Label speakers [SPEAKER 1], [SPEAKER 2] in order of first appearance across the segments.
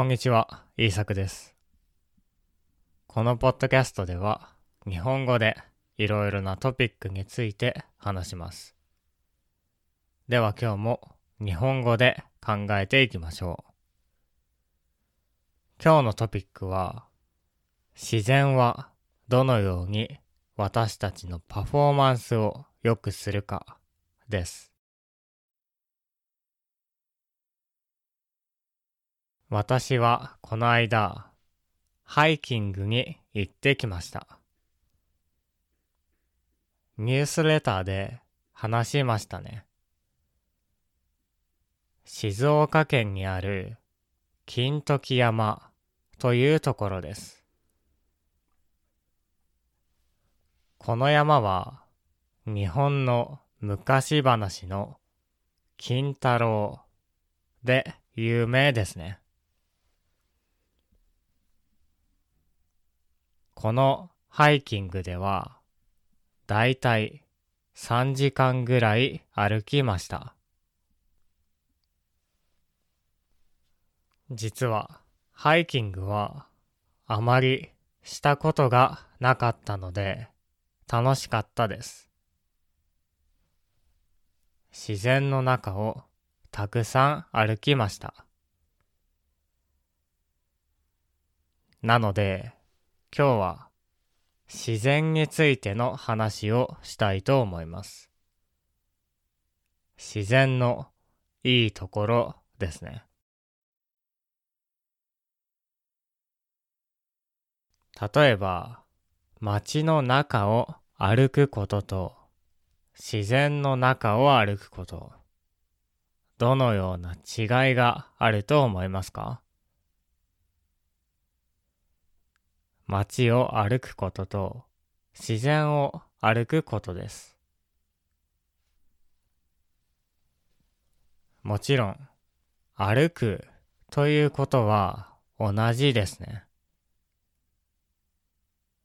[SPEAKER 1] こんにちは、イーサクです。このポッドキャストでは、日本語でいろいろなトピックについて話します。では今日も日本語で考えていきましょう。今日のトピックは、自然はどのように私たちのパフォーマンスを良くするかです。私はこの間、ハイキングに行ってきました。ニュースレターで話しましたね。静岡県にある金時山というところです。この山は日本の昔話の金太郎で有名ですね。このハイキングではだいたい3時間ぐらい歩きました。実はハイキングはあまりしたことがなかったので楽しかったです。自然の中をたくさん歩きました。なので今日は自然についての話をしたいと思います。自然のいいところですね。例えば、街の中を歩くことと自然の中を歩くこと、どのような違いがあると思いますか？街を歩くことと自然を歩くことです。もちろん、歩くということは同じですね。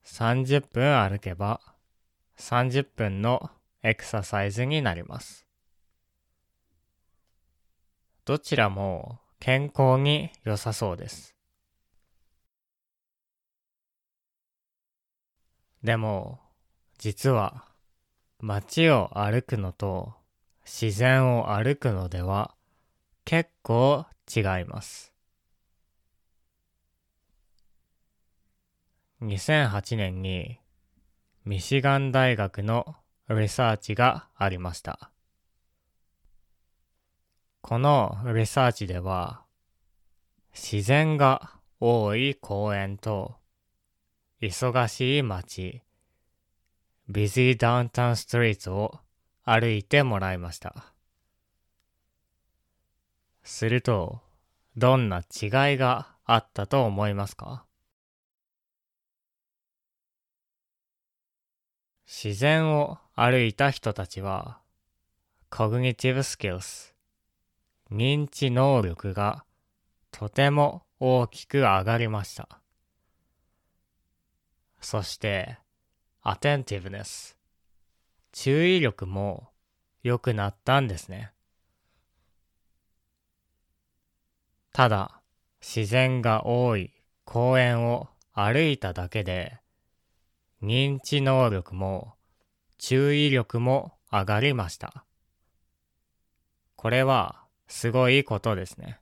[SPEAKER 1] 30分歩けば30分のエクササイズになります。どちらも健康に良さそうです。でも、実は街を歩くのと自然を歩くのでは結構違います。2008年にミシガン大学のリサーチがありました。このリサーチでは自然が多い公園と忙しい街、ビジーダウンタウンストリートを歩いてもらいました。すると、どんな違いがあったと思いますか？自然を歩いた人たちは、cognitive skills、認知能力がとても大きく上がりました。そして、attentiveness、注意力も良くなったんですね。ただ、自然が多い公園を歩いただけで、認知能力も注意力も上がりました。これはすごいことですね。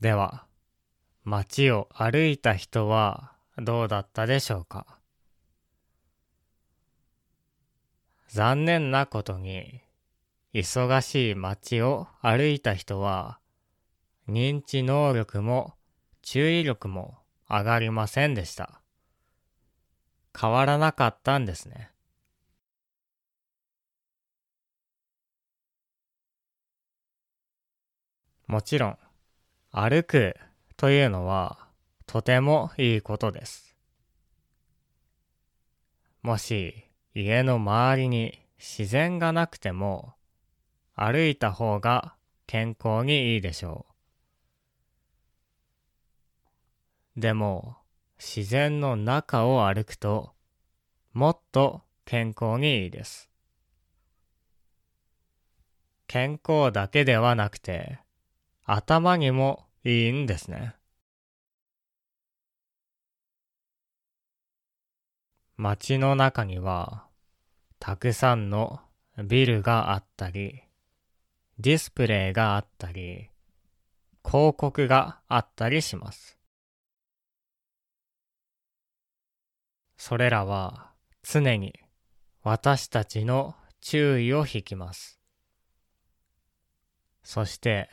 [SPEAKER 1] では、街を歩いた人はどうだったでしょうか？残念なことに、忙しい街を歩いた人は、認知能力も注意力も上がりませんでした。変わらなかったんですね。もちろん、歩くというのはとてもいいことです。もし家の周りに自然がなくても歩いた方が健康にいいでしょう。でも自然の中を歩くともっと健康にいいです。健康だけではなくて、頭にもいいんですね。街の中には、たくさんのビルがあったり、ディスプレイがあったり、広告があったりします。それらは常に私たちの注意を引きます。そして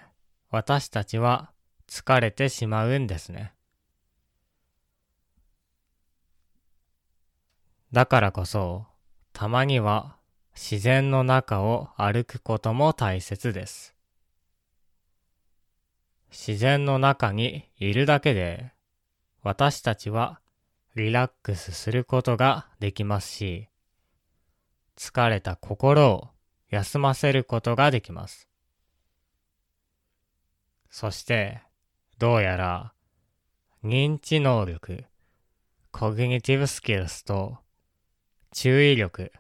[SPEAKER 1] 私たちは疲れてしまうんですね。だからこそ、たまには自然の中を歩くことも大切です。自然の中にいるだけで、私たちはリラックスすることができますし、疲れた心を休ませることができます。そして、どうやら、認知能力、コグニティブスキルスと、注意力、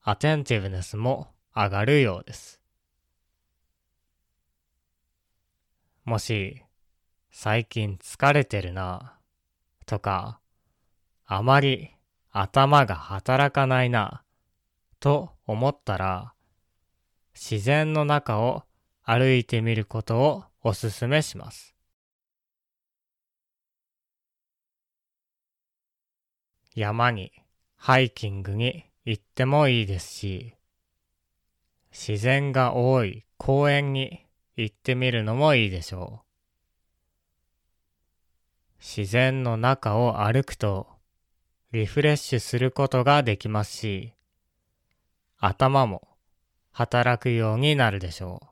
[SPEAKER 1] アテンティブネスも上がるようです。もし、最近疲れてるな、とか、あまり頭が働かないな、と思ったら、自然の中を歩いてみることをおすすめします。山にハイキングに行ってもいいですし、自然が多い公園に行ってみるのもいいでしょう。自然の中を歩くとリフレッシュすることができますし、頭も働くようになるでしょう。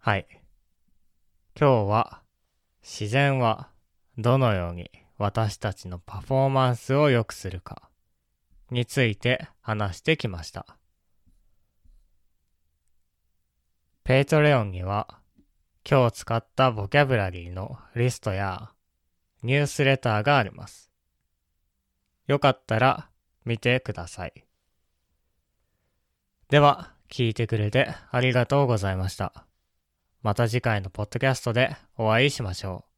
[SPEAKER 1] はい。今日は自然はどのように私たちのパフォーマンスを良くするかについて話してきました。 Patreon には今日使ったボキャブラリーのリストやニュースレターがあります。よかったら見てください。では、聞いてくれてありがとうございました。また次回のポッドキャストでお会いしましょう。